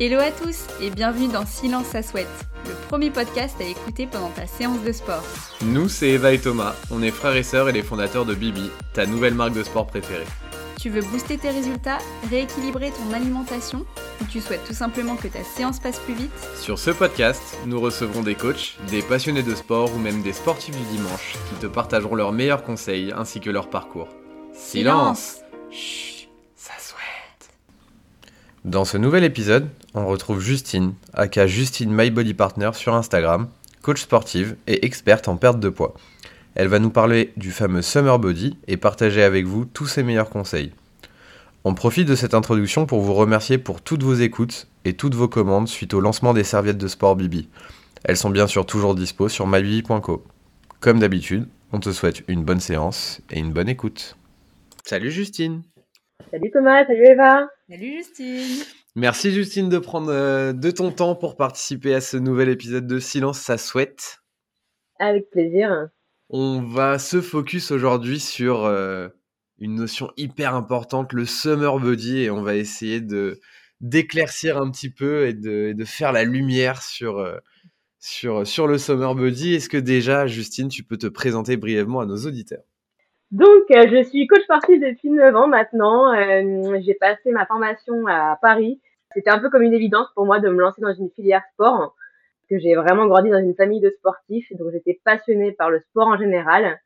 Hello à tous et bienvenue dans Silence ça souhaite, le premier podcast à écouter pendant ta séance de sport. Nous, c'est Eva et Thomas, on est frères et sœurs et les fondateurs de Bibi, ta nouvelle marque de sport préférée. Tu veux booster tes résultats, rééquilibrer ton alimentation ou tu souhaites tout simplement que ta séance passe plus vite? Sur ce podcast, nous recevrons des coachs, des passionnés de sport ou même des sportifs du dimanche qui te partageront leurs meilleurs conseils ainsi que leur parcours. Silence, Dans ce nouvel épisode, on retrouve Justine, aka Justine My sur Instagram, coach sportive et experte en perte de poids. Elle va nous parler du fameux Summer Body et partager avec vous tous ses meilleurs conseils. On profite de cette introduction pour vous remercier pour toutes vos écoutes et toutes vos commandes suite au lancement des serviettes de sport Bibi. Elles sont bien sûr toujours dispo sur mybibi.co. Comme d'habitude, on te souhaite une bonne séance et une bonne écoute. Salut Justine Salut Thomas, salut Eva Salut Justine Merci Justine de prendre euh, de ton temps pour participer à ce nouvel épisode de Silence, ça souhaite. Avec plaisir. On va se focus aujourd'hui sur euh, une notion hyper importante, le summer body, et on va essayer de d'éclaircir un petit peu et de, de faire la lumière sur, euh, sur, sur le summer body. Est-ce que déjà, Justine, tu peux te présenter brièvement à nos auditeurs? Donc, euh, je suis coach sportif depuis 9 ans maintenant. Euh, J'ai passé ma formation à Paris. C'était un peu comme une évidence pour moi de me lancer dans une filière sport que j'ai vraiment grandi dans une famille de sportifs, donc j'étais passionnée par le sport en général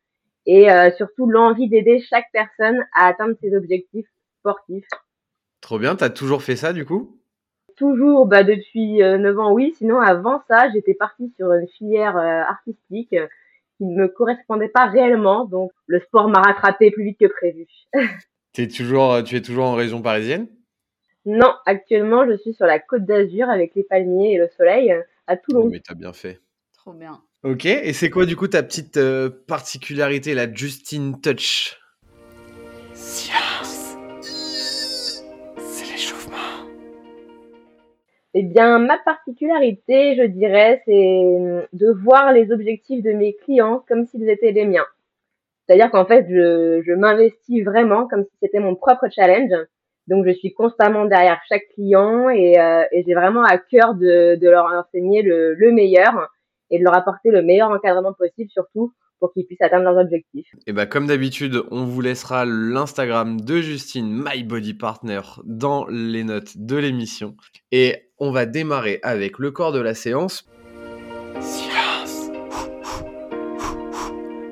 et euh, surtout l'envie d'aider chaque personne à atteindre ses objectifs sportifs. Trop bien, t'as toujours fait ça du coup? Toujours, bah depuis euh, 9 ans oui, sinon avant ça j'étais partie sur une filière euh, artistique qui ne me correspondait pas réellement, donc le sport m'a rattrapé plus vite que prévu. es toujours, tu es toujours en région parisienne? Non, actuellement je suis sur la côte d'Azur avec les palmiers et le soleil à Toulon. Oh, mais t'as bien fait. Trop bien. Ok, et c'est quoi du coup ta petite euh, particularité, la Justine Touch? Eh bien, ma particularité, je dirais, c'est de voir les objectifs de mes clients comme s'ils étaient les miens. C'est-à-dire qu'en fait, je, je m'investis vraiment comme si c'était mon propre challenge. Donc, je suis constamment derrière chaque client et, euh, et j'ai vraiment à cœur de, de leur enseigner le, le, meilleur et de leur apporter le meilleur encadrement possible, surtout pour qu'ils puissent atteindre leurs objectifs. Et bah, comme d'habitude, on vous laissera l'Instagram de Justine, My Body Partner, dans les notes de l'émission. Et on va démarrer avec le corps de la séance. Silence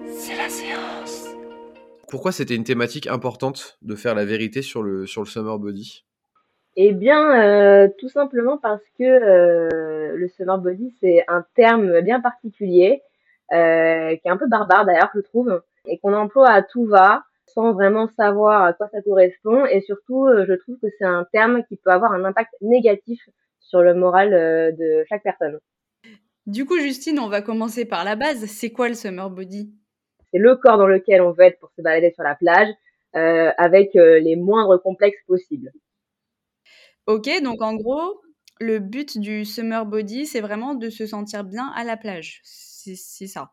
C'est la séance pourquoi c'était une thématique importante de faire la vérité sur le, sur le summer body? Eh bien, euh, tout simplement parce que euh, le summer body, c'est un terme bien particulier, euh, qui est un peu barbare d'ailleurs, je trouve, et qu'on emploie à tout va, sans vraiment savoir à quoi ça correspond. Et surtout, euh, je trouve que c'est un terme qui peut avoir un impact négatif sur le moral euh, de chaque personne. Du coup, Justine, on va commencer par la base. C'est quoi le summer body? C'est le corps dans lequel on veut être pour se balader sur la plage euh, avec les moindres complexes possibles. Ok, donc en gros, le but du summer body, c'est vraiment de se sentir bien à la plage. C'est ça.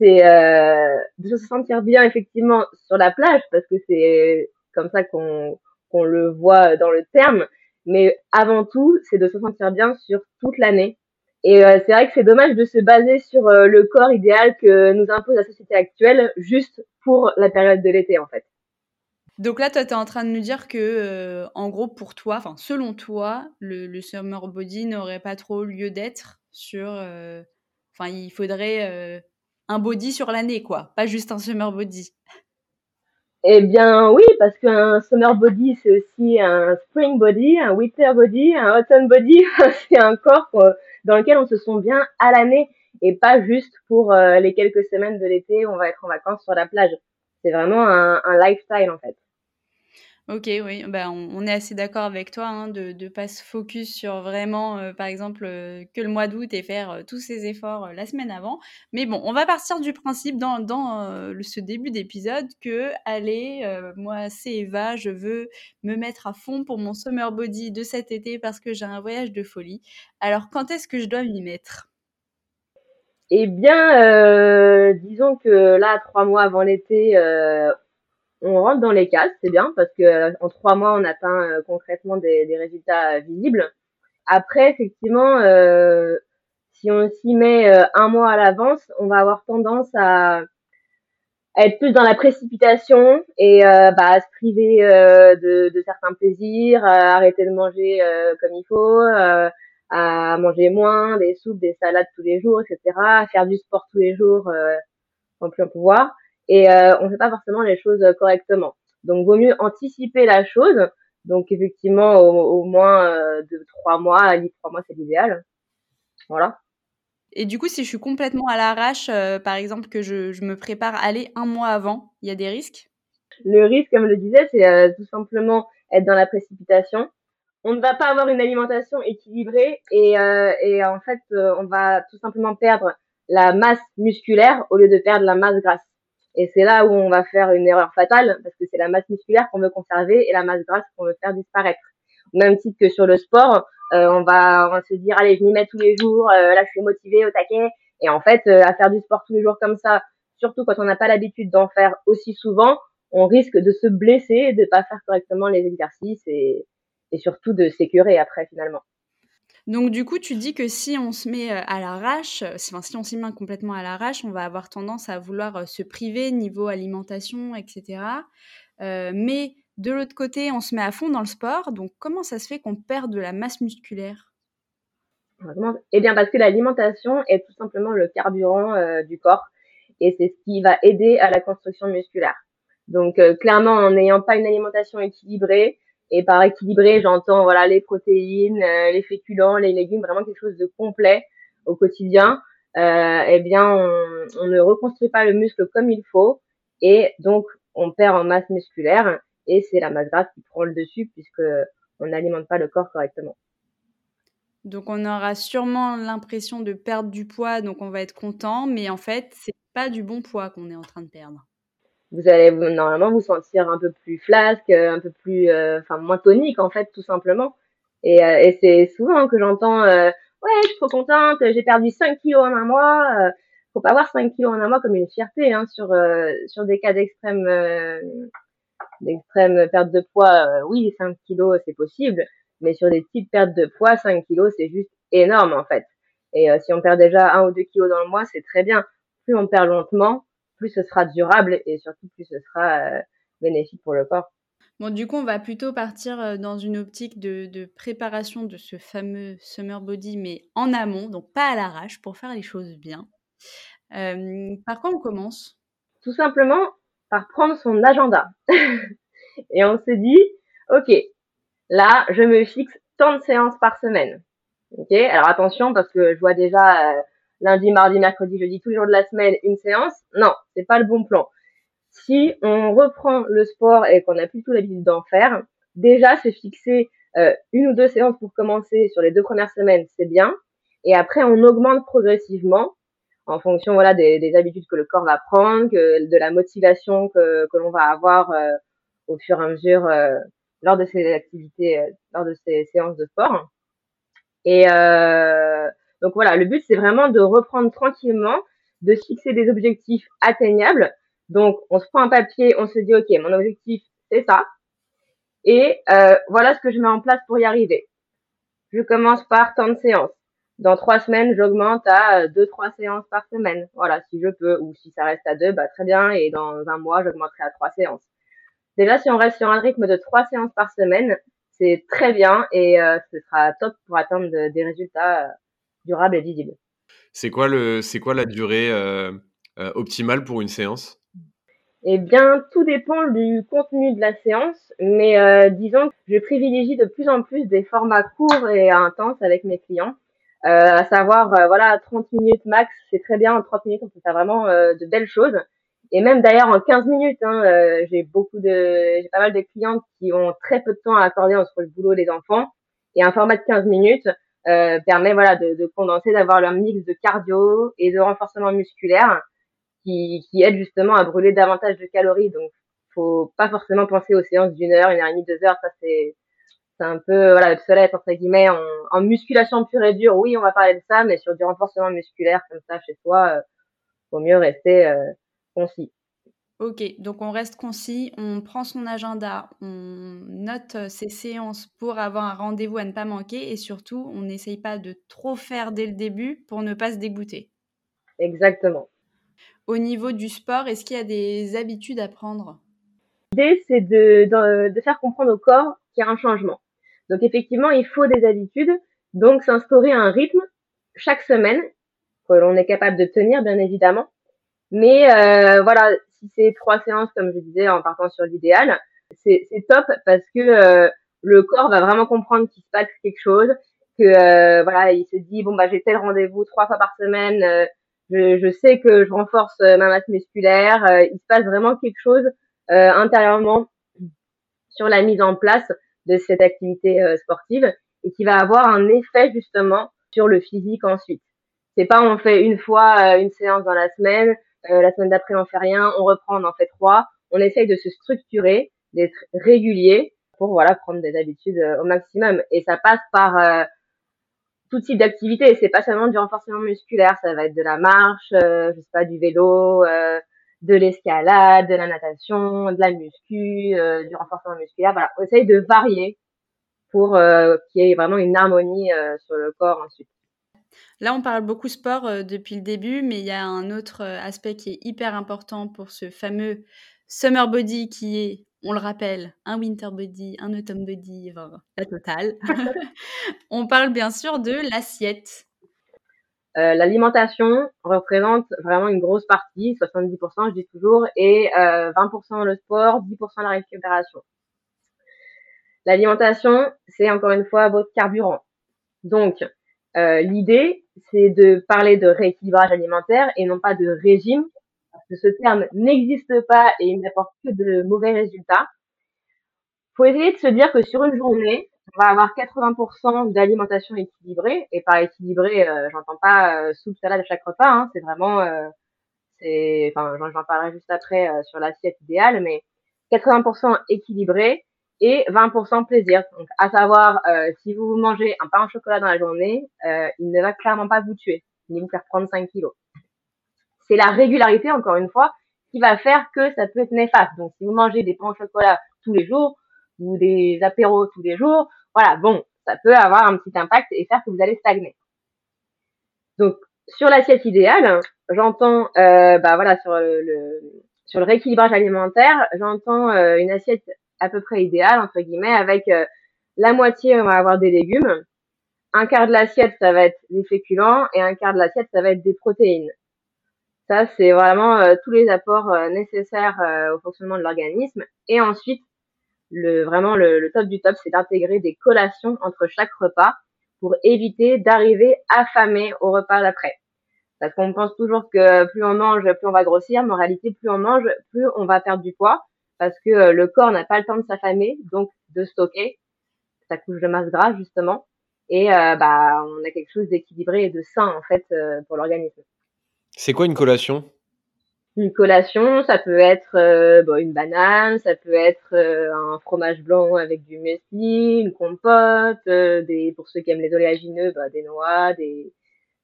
C'est euh, de se sentir bien effectivement sur la plage parce que c'est comme ça qu'on qu'on le voit dans le terme. Mais avant tout, c'est de se sentir bien sur toute l'année et euh, c'est vrai que c'est dommage de se baser sur euh, le corps idéal que nous impose la société actuelle juste pour la période de l'été en fait. Donc là, toi, tu es en train de nous dire que, euh, en gros, pour toi, enfin, selon toi, le, le, summer body n'aurait pas trop lieu d'être sur. Enfin, il faudrait un body sur l'année, quoi, pas juste un summer body. Eh bien, oui, parce qu'un summer body, c'est aussi un spring body, un winter body, un autumn body. c'est un corps dans lequel on se sent bien à l'année et pas juste pour euh, les quelques semaines de l'été où on va être en vacances sur la plage. C'est vraiment un, lifestyle en fait. Ok, oui, ben, on, est assez d'accord avec toi hein, de ne pas se focus sur vraiment, euh, par exemple, euh, que le mois d'août et faire euh, tous ces efforts la semaine avant. Mais bon, on va partir du principe dans, dans ce début d'épisode que, allez, moi c'est Eva, je veux me mettre à fond pour mon summer body de cet été parce que j'ai un voyage de folie. Alors, quand est-ce que je dois m'y mettre? Eh bien, disons que là, trois mois avant l'été, on rentre dans les cases, c'est bien parce que euh, en trois mois on atteint euh, concrètement des, des résultats euh, visibles. Après, effectivement, euh, si on s'y met euh, un mois à l'avance, on va avoir tendance à, être plus dans la précipitation et bah, à se priver de, de, certains plaisirs, à arrêter de manger comme il faut, à manger moins, des soupes, des salades tous les jours, etc., à faire du sport tous les jours sans plus en pouvoir. Et on ne fait pas forcément les choses correctement. Donc, vaut mieux anticiper la chose donc effectivement, au, moins euh, de trois mois, à trois mois, c'est l'idéal. Voilà. Et du coup, si je suis complètement à l'arrache, euh, par exemple, que je, je, me prépare à aller un mois avant, il y a des risques? Le risque, comme je le disais, c'est euh, tout simplement être dans la précipitation. On ne va pas avoir une alimentation équilibrée et, et en fait, on va tout simplement perdre la masse musculaire au lieu de perdre la masse grasse. Et c'est là où on va faire une erreur fatale parce que c'est la masse musculaire qu'on veut conserver et la masse grasse qu'on veut faire disparaître. Même titre que sur le sport, euh, on, va, on va se dire allez je m'y mets tous les jours, euh, là je suis motivé au taquet. Et en fait, euh, à faire du sport tous les jours comme ça, surtout quand on n'a pas l'habitude d'en faire aussi souvent, on risque de se blesser, de pas faire correctement les exercices et, et surtout de s'écurer après finalement. Donc du coup, tu dis que si on se met à l'arrache, enfin, si on s'y met complètement à l'arrache, on va avoir tendance à vouloir se priver niveau alimentation, etc. mais de l'autre côté, on se met à fond dans le sport. Donc comment ça se fait qu'on perd de la masse musculaire? Eh bien parce que l'alimentation est tout simplement le carburant du corps et c'est ce qui va aider à la construction musculaire. Donc clairement, en n'ayant pas une alimentation équilibrée, et par équilibré, j'entends voilà les protéines, euh, les féculents, les légumes, vraiment quelque chose de complet au quotidien. Euh, eh bien, on, on, ne reconstruit pas le muscle comme il faut et donc on perd en masse musculaire et c'est la masse grasse qui prend le dessus puisque on n'alimente pas le corps correctement. Donc on aura sûrement l'impression de perdre du poids, donc on va être content, mais en fait c'est pas du bon poids qu'on est en train de perdre vous allez normalement vous sentir un peu plus flasque, un peu plus, euh, enfin moins tonique en fait, tout simplement. Et, euh, et c'est souvent que j'entends, euh, ouais, je suis trop contente, j'ai perdu 5 kilos en un mois. Euh, faut pas voir 5 kilos en un mois comme une fierté, hein, sur sur des cas d'extrême d'extrême perte de poids. oui, 5 kilos c'est possible, mais sur des petites pertes de poids, 5 kilos c'est juste énorme en fait. Et si on perd déjà 1 ou 2 kilos dans le mois, c'est très bien. Plus on perd lentement, plus ce sera durable et surtout plus ce sera euh, bénéfique pour le corps. Bon, du coup, on va plutôt partir euh, dans une optique de, préparation de ce fameux summer body, mais en amont, donc pas à l'arrache, pour faire les choses bien. Euh, par quoi on commence? Tout simplement par prendre son agenda. et on se dit, ok, là, je me fixe tant de séances par semaine. Ok, alors attention parce que je vois déjà lundi, mardi, mercredi, jeudi, tous les jours de la semaine, une séance. Non, c'est pas le bon plan. Si on reprend le sport et qu'on a plutôt l'habitude d'en faire, déjà se fixer euh, une ou deux séances pour commencer sur les deux premières semaines, c'est bien. Et après, on augmente progressivement en fonction voilà des, habitudes que le corps va prendre, que, de la motivation que, que l'on va avoir euh, au fur et à mesure euh, lors de ces activités, lors de ces séances de sport. Et donc voilà, le but c'est vraiment de reprendre tranquillement, de fixer des objectifs atteignables. Donc on se prend un papier, on se dit ok, mon objectif c'est ça, et euh, voilà ce que je mets en place pour y arriver. Je commence par tant de séances. Dans trois semaines, j'augmente à euh, deux, trois séances par semaine. Voilà, si je peux, ou si ça reste à deux, bah très bien. Et dans un mois, j'augmenterai à trois séances. Déjà, si on reste sur un rythme de trois séances par semaine, c'est très bien et euh, ce sera top pour atteindre des résultats durable et visible. C'est quoi, le, c'est quoi la durée euh, euh, optimale pour une séance? Eh bien, tout dépend du contenu de la séance, mais euh, disons que je privilégie de plus en plus des formats courts et intenses avec mes clients. à savoir, voilà, 30 minutes max, c'est très bien. En 30 minutes, on peut faire vraiment de belles choses. Et même d'ailleurs en 15 minutes, hein, j'ai beaucoup de, j'ai pas mal de clientes qui ont très peu de temps à accorder entre le boulot et les enfants. Et un format de 15 minutes, euh, permet voilà de, de condenser, d'avoir leur mix de cardio et de renforcement musculaire qui, qui aide justement à brûler davantage de calories. Donc, faut pas forcément penser aux séances d'une heure, une heure et demie, deux heures. Ça c'est c'est un peu voilà obsolète entre guillemets. En, en, musculation pure et dure, oui, on va parler de ça, mais sur du renforcement musculaire comme ça chez soi, euh, vaut mieux rester euh, concis. Ok, donc on reste concis, on prend son agenda, on note euh, ses séances pour avoir un rendez-vous à ne pas manquer et surtout, on n'essaye pas de trop faire dès le début pour ne pas se dégoûter. Exactement. Au niveau du sport, est-ce qu'il y a des habitudes à prendre? L'idée, c'est de, de, faire comprendre au corps qu'il y a un changement. Donc effectivement, il faut des habitudes, donc s'instaurer un rythme chaque semaine que l'on est capable de tenir, bien évidemment. Mais euh, voilà, si c'est trois séances, comme je disais, en partant sur l'idéal, c'est top parce que euh, le corps va vraiment comprendre qu'il se passe quelque chose, que euh, voilà, il se dit bon bah j'ai tel rendez-vous trois fois par semaine, euh, je, je, sais que je renforce ma masse musculaire, il se passe vraiment quelque chose intérieurement sur la mise en place de cette activité sportive et qui va avoir un effet justement sur le physique ensuite. C'est pas on fait une fois une séance dans la semaine, la semaine d'après on fait rien, on reprend, on en fait trois. On essaye de se structurer, d'être régulier pour voilà prendre des habitudes euh, au maximum. Et ça passe par euh, tout type d'activité. C'est pas seulement du renforcement musculaire, ça va être de la marche, je sais pas, du vélo, de l'escalade, de la natation, de la muscu, du renforcement musculaire. Voilà, on essaye de varier pour qu'il y ait vraiment une harmonie sur le corps ensuite. Là, on parle beaucoup sport euh, depuis le début, mais il y a un autre euh, aspect qui est hyper important pour ce fameux summer body qui est, on le rappelle, un winter body, un autumn body, la totale. on parle bien sûr de l'assiette. Euh, l'alimentation représente vraiment une grosse partie, 70% je dis toujours, et 20% le sport, 10% la récupération. L'alimentation, c'est encore une fois votre carburant. Donc, l'idée, c'est de parler de rééquilibrage alimentaire et non pas de régime, parce que ce terme n'existe pas et il n'apporte que de mauvais résultats. Faut essayer de se dire que sur une journée, on va avoir 80% d'alimentation équilibrée, et par équilibré, euh, j'entends pas euh, soupe, salade à chaque repas, hein, c'est vraiment, euh, c'est, enfin, j'en parlerai juste après euh, sur l'assiette idéale, mais 80% équilibré, et 20% plaisir. Donc, à savoir, euh, si vous mangez un pain au chocolat dans la journée, euh, il ne va clairement pas vous tuer, ni vous faire prendre 5 kilos. C'est la régularité, encore une fois, qui va faire que ça peut être néfaste. Donc, si vous mangez des pains au chocolat tous les jours, ou des apéros tous les jours, voilà, bon, ça peut avoir un petit impact et faire que vous allez stagner. Donc, sur l'assiette idéale, j'entends, euh, bah voilà, sur le, sur le rééquilibrage alimentaire, j'entends euh, une assiette à peu près idéal, entre guillemets, avec euh, la moitié, on va avoir des légumes, un quart de l'assiette, ça va être des féculents, et un quart de l'assiette, ça va être des protéines. Ça, c'est vraiment euh, tous les apports euh, nécessaires au fonctionnement de l'organisme. Et ensuite, le, vraiment, le, le top du top, c'est d'intégrer des collations entre chaque repas pour éviter d'arriver affamé au repas d'après. Parce qu'on pense toujours que plus on mange, plus on va grossir, mais en réalité, plus on mange, plus on va perdre du poids parce que euh, le corps n'a pas le temps de s'affamer, donc de stocker sa couche de masse grasse justement, et euh, bah on a quelque chose d'équilibré et de sain en fait euh, pour l'organisme. C'est quoi une collation? Une collation, ça peut être bon, une banane, ça peut être un fromage blanc avec du muesli, une compote, des pour ceux qui aiment les oléagineux, bah, des noix, des,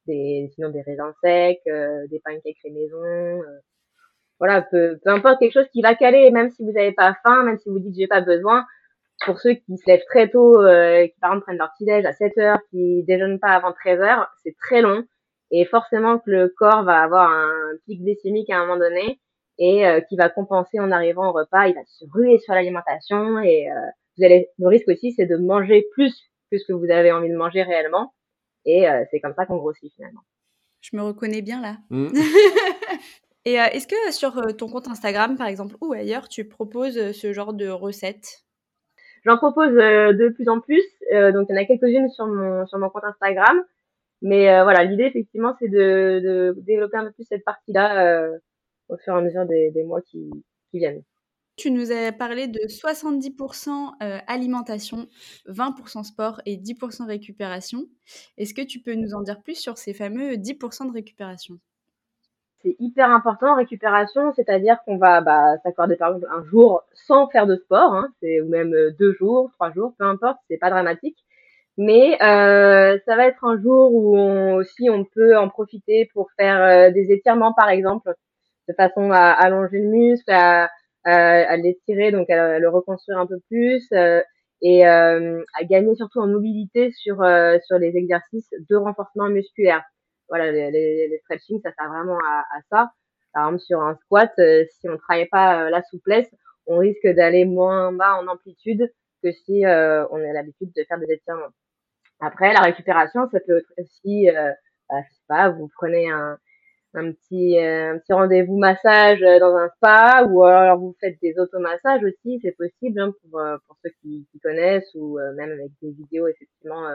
des sinon des raisins secs, des pancakes fait maison voilà, peu, peu importe quelque chose qui va caler, même si vous n'avez pas faim, même si vous dites j'ai pas besoin. Pour ceux qui se lèvent très tôt, euh, qui par exemple prennent leur petit déj à 7 heures, qui déjeunent pas avant 13 heures, c'est très long et forcément que le corps va avoir un pic glycémique à un moment donné et euh, qui va compenser en arrivant au repas, il va se ruer sur l'alimentation et euh, vous allez le risque aussi c'est de manger plus que ce que vous avez envie de manger réellement et euh, c'est comme ça qu'on grossit finalement. Je me reconnais bien là. Mmh. Et euh, est-ce que sur euh, ton compte Instagram, par exemple, ou ailleurs, tu proposes euh, ce genre de recettes? J'en propose de plus en plus. donc, il y en a quelques-unes sur mon, sur mon compte Instagram. Mais voilà, l'idée, effectivement, c'est de, de, développer un peu plus cette partie-là au fur et à mesure des, des mois qui, qui, viennent. Tu nous as parlé de 70% alimentation, 20% sport et 10% récupération. Est-ce que tu peux nous en dire plus sur ces fameux 10% de récupération? C'est hyper important en récupération, c'est-à-dire qu'on va bah, s'accorder par exemple un jour sans faire de sport, hein, c'est ou même euh, deux jours, trois jours, peu importe, c'est pas dramatique. Mais euh, ça va être un jour où on, aussi on peut en profiter pour faire euh, des étirements par exemple. de façon à allonger le muscle, à, à, l'étirer, donc à, le reconstruire un peu plus euh, et euh, à gagner surtout en mobilité sur euh, sur les exercices de renforcement musculaire. Voilà, les, les, les stretching, ça sert vraiment à, à, ça. Par exemple, sur un squat, si on travaille pas la souplesse, on risque d'aller moins bas en amplitude que si on a l'habitude de faire des étirements. Après, la récupération, ça peut aussi, euh, bah, je sais pas, vous prenez un, un petit, euh, petit rendez-vous massage euh, dans un spa ou alors vous faites des automassages aussi, c'est possible hein, pour, euh, pour ceux qui, qui connaissent ou même avec des vidéos effectivement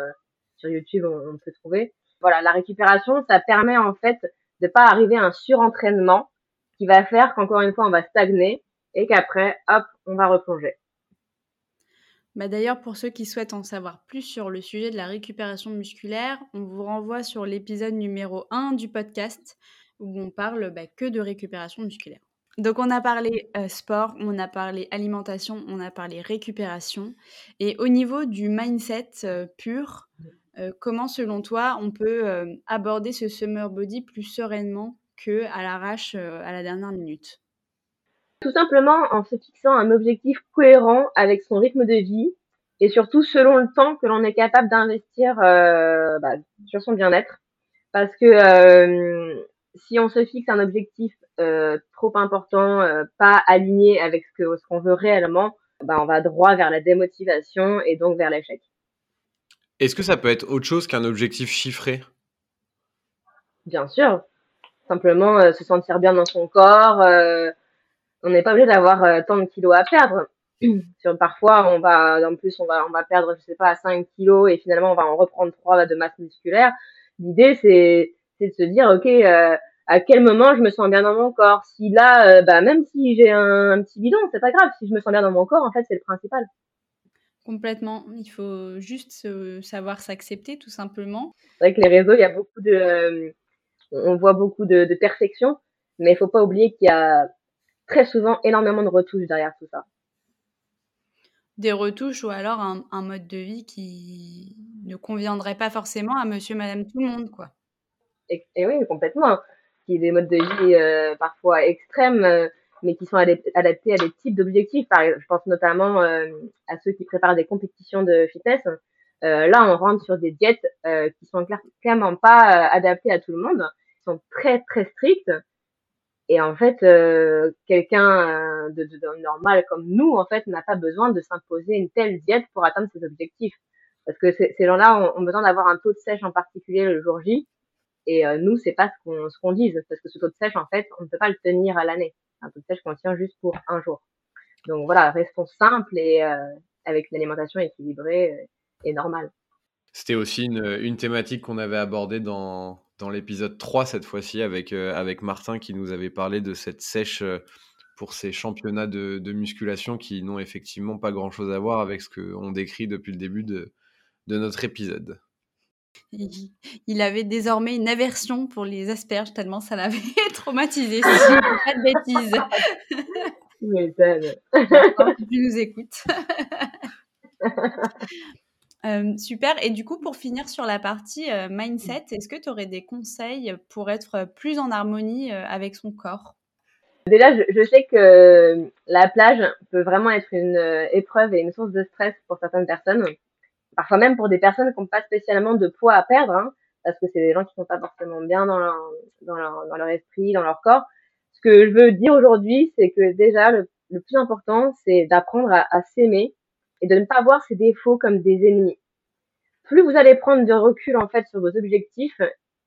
sur YouTube on, peut trouver. Voilà, la récupération, ça permet en fait de pas arriver à un surentraînement qui va faire qu'encore une fois on va stagner et qu'après hop on va replonger. Bah D'ailleurs, pour ceux qui souhaitent en savoir plus sur le sujet de la récupération musculaire, on vous renvoie sur l'épisode numéro 1 du podcast où on parle bah, que de récupération musculaire. Donc on a parlé euh, sport, on a parlé alimentation, on a parlé récupération. Et au niveau du mindset euh, pur, comment selon toi on peut aborder ce summer body plus sereinement que à l'arrache à la dernière minute? Tout simplement en se fixant un objectif cohérent avec son rythme de vie et surtout selon le temps que l'on est capable d'investir bah, sur son bien-être. Parce que si on se fixe un objectif euh, trop important, euh, pas aligné avec ce que ce qu'on veut réellement, bah, on va droit vers la démotivation et donc vers l'échec. Est-ce que ça peut être autre chose qu'un objectif chiffré? Bien sûr. Simplement euh, se sentir bien dans son corps. on n'est pas obligé d'avoir tant de kilos à perdre. Parfois, on va, en plus, on va, perdre, je sais pas, 5 kilos et finalement, on va en reprendre 3 de masse musculaire. L'idée, c'est de se dire, ok, euh, à quel moment je me sens bien dans mon corps? Si là, euh, bah, même si j'ai un, petit bidon, c'est pas grave. Si je me sens bien dans mon corps, en fait, c'est le principal. Complètement. Il faut juste savoir s'accepter, tout simplement. C'est vrai que les réseaux, il y a beaucoup de, euh, on voit beaucoup de, perfection, mais il faut pas oublier qu'il y a très souvent énormément de retouches derrière tout ça. Des retouches ou alors un, un mode de vie qui ne conviendrait pas forcément à monsieur, madame, tout le monde, quoi. Et, oui, complètement. Hein. Qui des modes de vie euh, parfois extrêmes, mais qui sont adaptés à des types d'objectifs. Je pense notamment euh, à ceux qui préparent des compétitions de fitness. là, on rentre sur des diètes qui sont clairement pas adaptées à tout le monde, qui sont très très strictes. Et en fait, quelqu'un de, normal comme nous, en fait, n'a pas besoin de s'imposer une telle diète pour atteindre ses objectifs. Parce que ces gens-là ont, ont, besoin d'avoir un taux de sèche en particulier le jour J et euh, nous, c'est pas ce qu'on ce qu'on dise, parce que ce taux de sèche, en fait, on ne peut pas le tenir à l'année. Un taux de sèche qu'on tient juste pour un jour. Donc voilà, restons simples et euh, avec une alimentation équilibrée euh, et normale. C'était aussi une, thématique qu'on avait abordée dans, dans l'épisode 3 cette fois-ci avec, avec Martin qui nous avait parlé de cette sèche pour ces championnats de, de musculation qui n'ont effectivement pas grand-chose à voir avec ce qu'on décrit depuis le début de, de notre épisode. Il, avait désormais une aversion pour les asperges tellement ça l'avait traumatisé. pas de bêtises. tu nous écoutes. Euh, super. Et du coup, pour finir sur la partie euh, mindset, est-ce que tu aurais des conseils pour être plus en harmonie euh, avec son corps? Déjà, je, je, sais que la plage peut vraiment être une épreuve et une source de stress pour certaines personnes parfois même pour des personnes qui n'ont pas spécialement de poids à perdre, hein, parce que c'est des gens qui sont pas forcément bien dans leur, dans leur, dans leur esprit, dans leur corps. Ce que je veux dire aujourd'hui, c'est que déjà, le, le plus important, c'est d'apprendre à, à s'aimer et de ne pas voir ses défauts comme des ennemis. Plus vous allez prendre de recul, en fait, sur vos objectifs,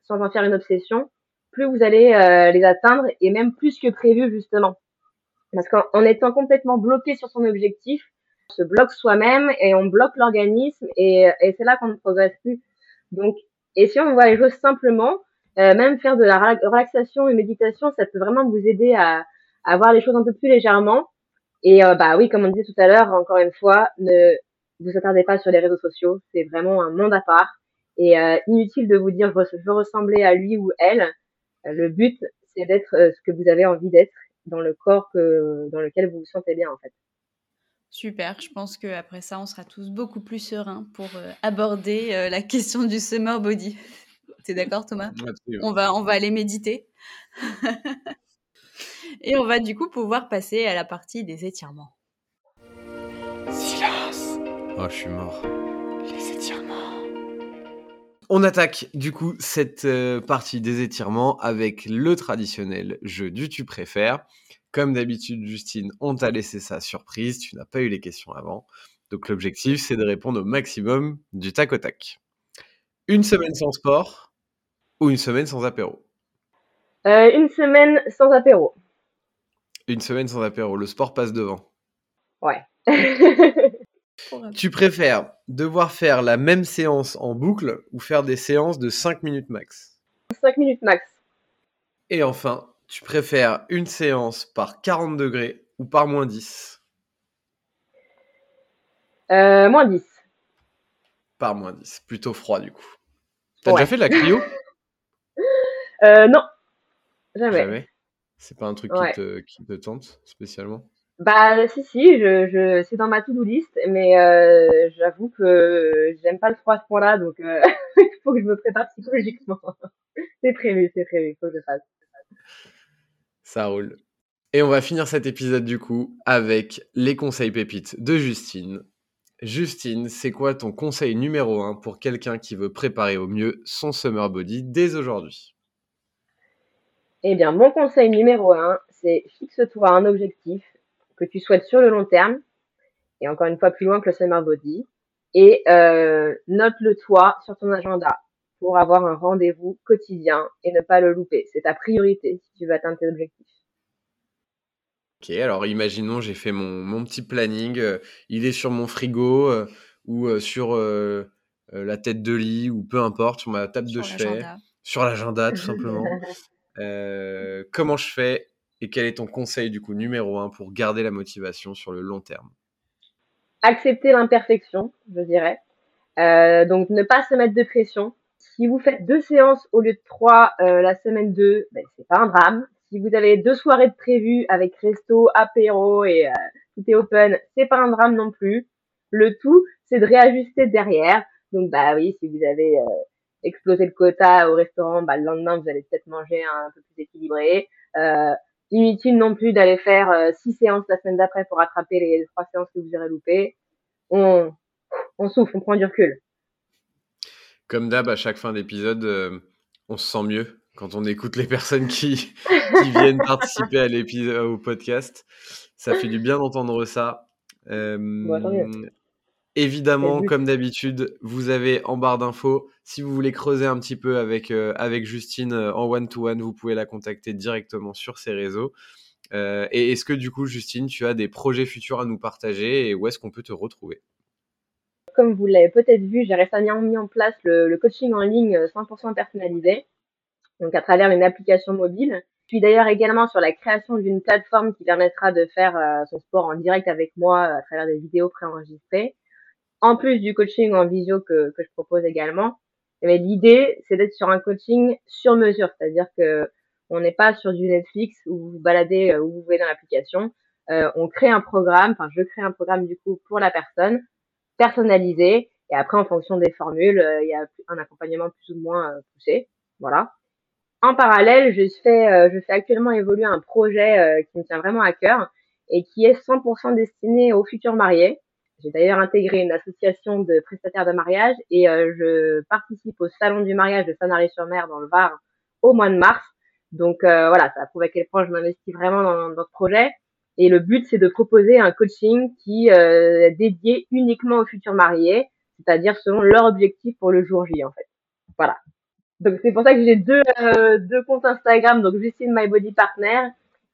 sans en faire une obsession, plus vous allez euh, les atteindre et même plus que prévu, justement. Parce qu'en étant complètement bloqué sur son objectif, se bloque soi-même et on bloque l'organisme et, et c'est là qu'on ne progresse plus. Donc, et si on voit les choses simplement, euh, même faire de la relaxation et méditation, ça peut vraiment vous aider à, à voir les choses un peu plus légèrement. Et euh, bah oui, comme on disait tout à l'heure, encore une fois, ne vous attardez pas sur les réseaux sociaux, c'est vraiment un monde à part. Et euh, inutile de vous dire je veux ressembler à lui ou elle. Le but, c'est d'être ce que vous avez envie d'être dans le corps que, dans lequel vous vous sentez bien en fait. Super, je pense qu'après ça, on sera tous beaucoup plus sereins pour euh, aborder euh, la question du summer body. T'es d'accord, Thomas? On va, on va aller méditer. Et on va du coup pouvoir passer à la partie des étirements. Silence Oh, je suis mort. Les étirements. On attaque du coup cette euh, partie des étirements avec le traditionnel jeu du tu préfères. Comme d'habitude, Justine, on t'a laissé ça surprise, tu n'as pas eu les questions avant. Donc l'objectif, c'est de répondre au maximum du tac au tac. Une semaine sans sport ou une semaine sans apéro? Euh, Une semaine sans apéro. Une semaine sans apéro, le sport passe devant. Ouais. tu préfères devoir faire la même séance en boucle ou faire des séances de 5 minutes max? 5 minutes max. Et enfin, tu préfères une séance par 40 degrés ou par moins 10 euh, Moins 10. Par moins 10. Plutôt froid du coup. T'as déjà fait de la cryo? Euh, Non. Jamais. Jamais? C'est pas un truc qui, te, qui te tente spécialement? Bah si si, je, je c'est dans ma to-do list, mais euh, j'avoue que j'aime pas le froid à ce point-là, donc il faut que je me prépare psychologiquement. c'est prévu, c'est prévu, il faut que je fasse. Ça roule. Et on va finir cet épisode du coup avec les conseils pépites de Justine. Justine, c'est quoi ton conseil numéro un pour quelqu'un qui veut préparer au mieux son summer body dès aujourd'hui? Eh bien, mon conseil numéro un, c'est fixe-toi un objectif que tu souhaites sur le long terme, et encore une fois plus loin que le summer body, et euh, note-le toi sur ton agenda pour avoir un rendez-vous quotidien et ne pas le louper. C'est ta priorité si tu veux atteindre tes objectifs. Ok, alors imaginons j'ai fait mon, mon, petit planning, euh, il est sur mon frigo euh, ou sur la tête de lit ou peu importe, sur ma table de chevet, sur l'agenda tout simplement. comment je fais et quel est ton conseil du coup numéro un pour garder la motivation sur le long terme? Accepter l'imperfection, je dirais. Euh, donc ne pas se mettre de pression. Si vous faites deux séances au lieu de trois euh, la semaine 2, ben, c'est pas un drame. Si vous avez deux soirées de prévues avec resto, apéro et euh, tout est open, c'est pas un drame non plus. Le tout, c'est de réajuster derrière. Donc bah oui, si vous avez explosé le quota au restaurant, bah, le lendemain vous allez peut-être manger un peu plus équilibré. Euh, Inutile non plus d'aller faire euh, six séances la semaine d'après pour rattraper les trois séances que vous aurez loupées. On, on souffle, on prend du recul. Comme d'hab, à chaque fin d'épisode, euh, on se sent mieux quand on écoute les personnes qui, qui viennent participer à l'épisode, au podcast. Ça fait du bien d'entendre ça. Euh, Évidemment, comme d'habitude, vous avez en barre d'infos. Si vous voulez creuser un petit peu avec, euh, avec Justine en one-to-one, vous pouvez la contacter directement sur ses réseaux. Et est-ce que du coup, Justine, tu as des projets futurs à nous partager et où est-ce qu'on peut te retrouver? Comme vous l'avez peut-être vu, j'ai récemment mis en place le, coaching en ligne 100% personnalisé, donc à travers une application mobile. Je suis d'ailleurs également sur la création d'une plateforme qui permettra de faire son sport en direct avec moi à travers des vidéos préenregistrées en plus du coaching en visio que, je propose également, mais l'idée, c'est d'être sur un coaching sur mesure, c'est-à-dire que on n'est pas sur du Netflix où vous vous baladez euh, où vous voulez dans l'application. Euh, on crée un programme, enfin je crée un programme du coup pour la personne, personnalisé, et après en fonction des formules, euh, il y a un accompagnement plus ou moins poussé, voilà. En parallèle, je fais, je fais actuellement évoluer un projet qui me tient vraiment à cœur et qui est 100% destiné aux futurs mariés. J'ai d'ailleurs intégré une association de prestataires de mariage et euh, je participe au salon du mariage de Sanary-sur-Mer dans le Var au mois de mars. Donc euh, voilà, ça prouve à quel point je m'investis vraiment dans, dans, ce projet. Et le but, c'est de proposer un coaching qui euh, est dédié uniquement aux futurs mariés, c'est-à-dire selon leur objectif pour le jour J en fait. Voilà. Donc c'est pour ça que j'ai deux, deux comptes Instagram, donc Justine My Body Partner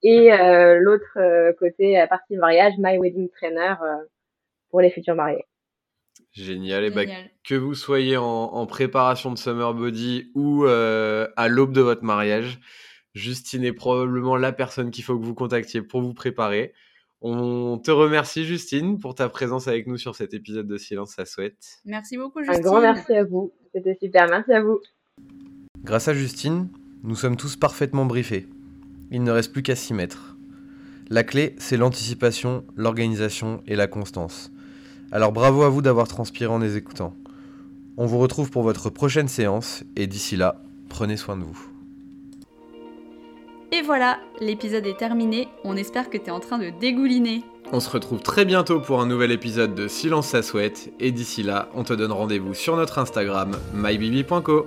et l'autre côté à partie mariage My Wedding Trainer pour les futurs mariés. Génial. Et bah, que vous soyez en, préparation de Summer Body ou euh, à l'aube de votre mariage, Justine est probablement la personne qu'il faut que vous contactiez pour vous préparer. On te remercie, Justine, pour ta présence avec nous sur cet épisode de Silence, ça souhaite. Merci beaucoup, Justine. Un grand merci à vous. C'était super. Merci à vous. Grâce à Justine, nous sommes tous parfaitement briefés. Il ne reste plus qu'à s'y mettre. La clé, c'est l'anticipation, l'organisation et la constance. Alors bravo à vous d'avoir transpiré en les écoutant. On vous retrouve pour votre prochaine séance et d'ici là, prenez soin de vous. Et voilà, l'épisode est terminé. On espère que tu es en train de dégouliner. On se retrouve très bientôt pour un nouvel épisode de Silence ça souhaite. Et d'ici là, on te donne rendez-vous sur notre Instagram, mybibi.co.